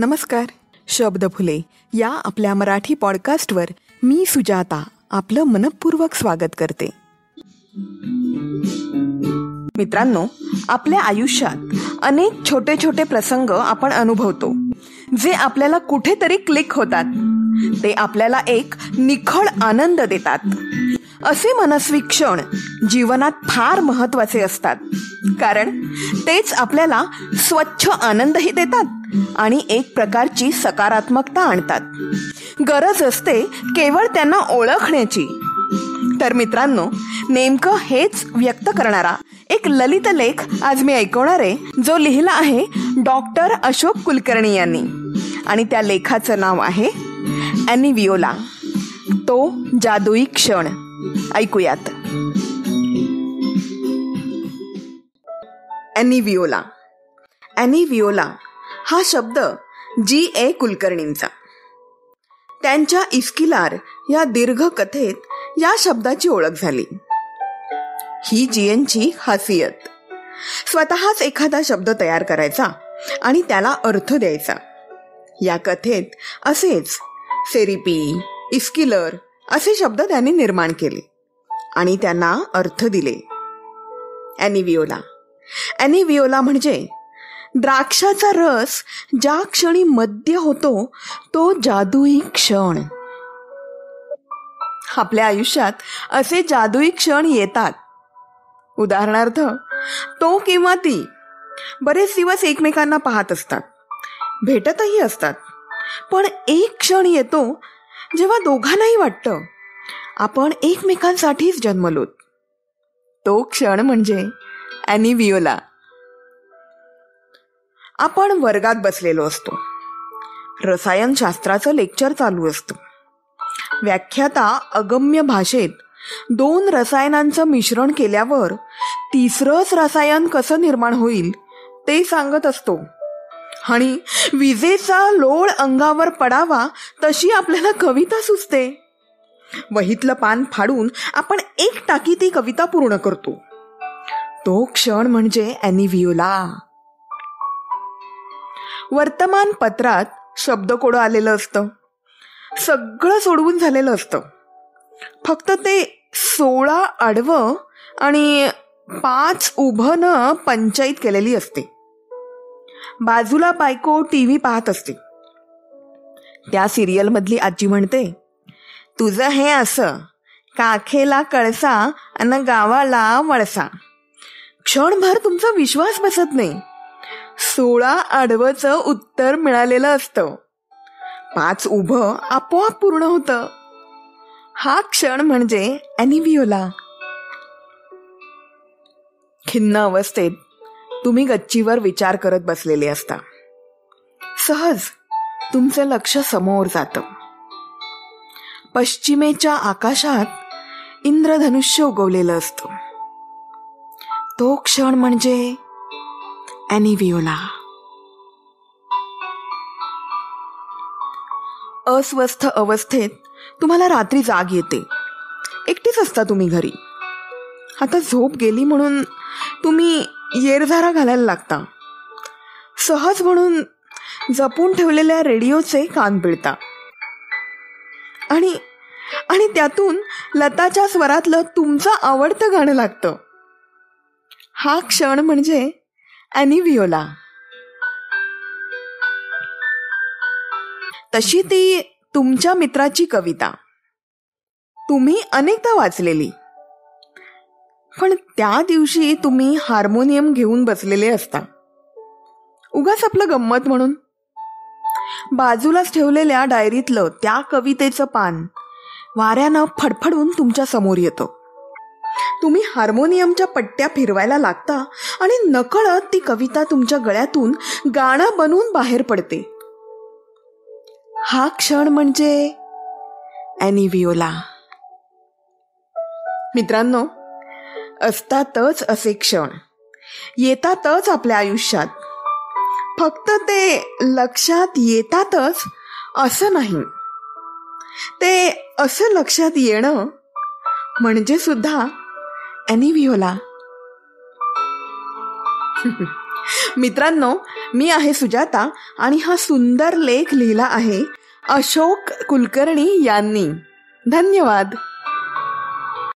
नमस्कार शब्द फुले या आपल्या मराठी पॉडकास्टवर मी सुजाता आपलं मनपूर्वक स्वागत करते. मित्रांनो आपल्या आयुष्यात अनेक छोटे छोटे प्रसंग आपण अनुभवतो जे आपल्याला कुठेतरी क्लिक होतात. ते आपल्याला एक निखळ आनंद देतात. असे मनस्वी क्षण जीवनात फार महत्त्वाचे असतात कारण तेच आपल्याला स्वच्छ आनंदही देतात. आणि एक प्रकारची सकारात्मकता आणतात. गरज असते केवळ त्यांना ओळखण्याची. तर मित्रांनो नेमकं हेच व्यक्त करणारा एक ललित लेख आज मी ऐकवणार आहे जो लिहिला आहे डॉक्टर अशोक कुलकर्णी यांनी. आणि त्या लेखाचं नाव आहे ॲनिविओला तो जादुई क्षण. ऐकूयात. ॲनिविओला ॲनिविओला हा शब्द जी ए कुलकर्णींचा. त्यांच्या इस्किलार या दीर्घ कथेत या शब्दाची ओळख झाली. ही जीएनची खासियत. स्वतःच एखादा शब्द तयार करायचा आणि त्याला अर्थ द्यायचा. या कथेत असेच सेरिपी इस्किलर असे शब्द त्यांनी निर्माण केले आणि त्यांना अर्थ दिले. ॲनिविओला ॲनिविओला म्हणजे द्राक्षाचा रस ज्या क्षणी मद्य होतो तो जादुई क्षण. आपल्या आयुष्यात असे जादुई क्षण येतात. उदाहरणार्थ तो किंवा ती बरेच दिवस एकमेकांना पाहत असतात भेटतही असतात पण एक क्षण येतो जेव्हा दोघांनाही वाटतं आपण एकमेकांसाठीच जन्मलोत. तो क्षण म्हणजे ॲनिविओला आपण वर्गात बसलेलो असतो. रसायनशास्त्राचं लेक्चर चालू असतं. व्याख्याता अगम्य भाषेत दोन रसायनांचं मिश्रण केल्यावर तिसरंच रसायन कसं निर्माण होईल ते सांगत असतो. आणि विजेचा लोळ अंगावर पडावा तशी आपल्याला कविता सुचते. वहीतलं पान फाडून आपण एक टाकी ती कविता पूर्ण करतो. तो क्षण म्हणजे ॲनिव्हिओला. वर्तमानपत्रात शब्दकोड आलेलं असतं. सगळं सोडवून झालेलं असतं. फक्त ते सोळा आडवं आणि पाच उभं पंचायत केलेली असते. बाजूला बायको टी व्ही पाहत असते. त्या सिरियलमधली आजी म्हणते तुझं हे असं काखेला कळसा आणि गावाला वळसा. क्षणभर तुमचा विश्वास बसत नाही. सोळा आडवचं उत्तर मिळालेलं असतं. पाच उभं आपोआप पूर्ण होतं. हा क्षण म्हणजे ॲनिव्हिओला. खिन्न अवस्थेत तुम्ही गच्चीवर विचार करत बसलेले असता. सहज तुमचं लक्ष समोर जातं. पश्चिमेच्या आकाशात इंद्रधनुष्य उगवलेलं असतं. तो क्षण म्हणजे ॲनिव्हिओला अस्वस्थ अवस्थेत तुम्हाला रात्री जाग येते. एकटीच असता तुम्ही घरी. आता झोप गेली म्हणून तुम्ही येरझारा घालायला लागता. सहज म्हणून जपून ठेवलेल्या रेडिओचे कान पिळता. आणि आणि त्यातून लताच्या स्वरातलं तुमचं आवडतं गाणं लागतं. हा क्षण म्हणजे ॲनिव्हिओला तशी ती तुमच्या मित्राची कविता. तुम्ही अनेकदा वाचलेली. पण त्या दिवशी तुम्ही हार्मोनियम घेऊन बसलेले असता. उगाच आपलं गंमत म्हणून. बाजूलाच ठेवलेल्या डायरीतलं त्या कवितेचं पान वाऱ्यानं फडफडून तुमच्यासमोर येतं. तुम्ही हार्मोनियमच्या पट्ट्या फिरवायला लागता आणि नकळत ती कविता तुमच्या गळ्यातून गाणं बनवून बाहेर पडते. हा क्षण म्हणजे ॲनिव्हिओला. मित्रांनो असतातच असे क्षण. येतातच आपल्या आयुष्यात. फक्त ते लक्षात येतातच असं नाही. ते असं लक्षात येणं म्हणजे सुद्धा ॲनिव्हिओला मित्रांनो मी आहे सुजाता आणि हा सुंदर लेख लिहिला आहे अशोक कुलकर्णी यांनी. धन्यवाद.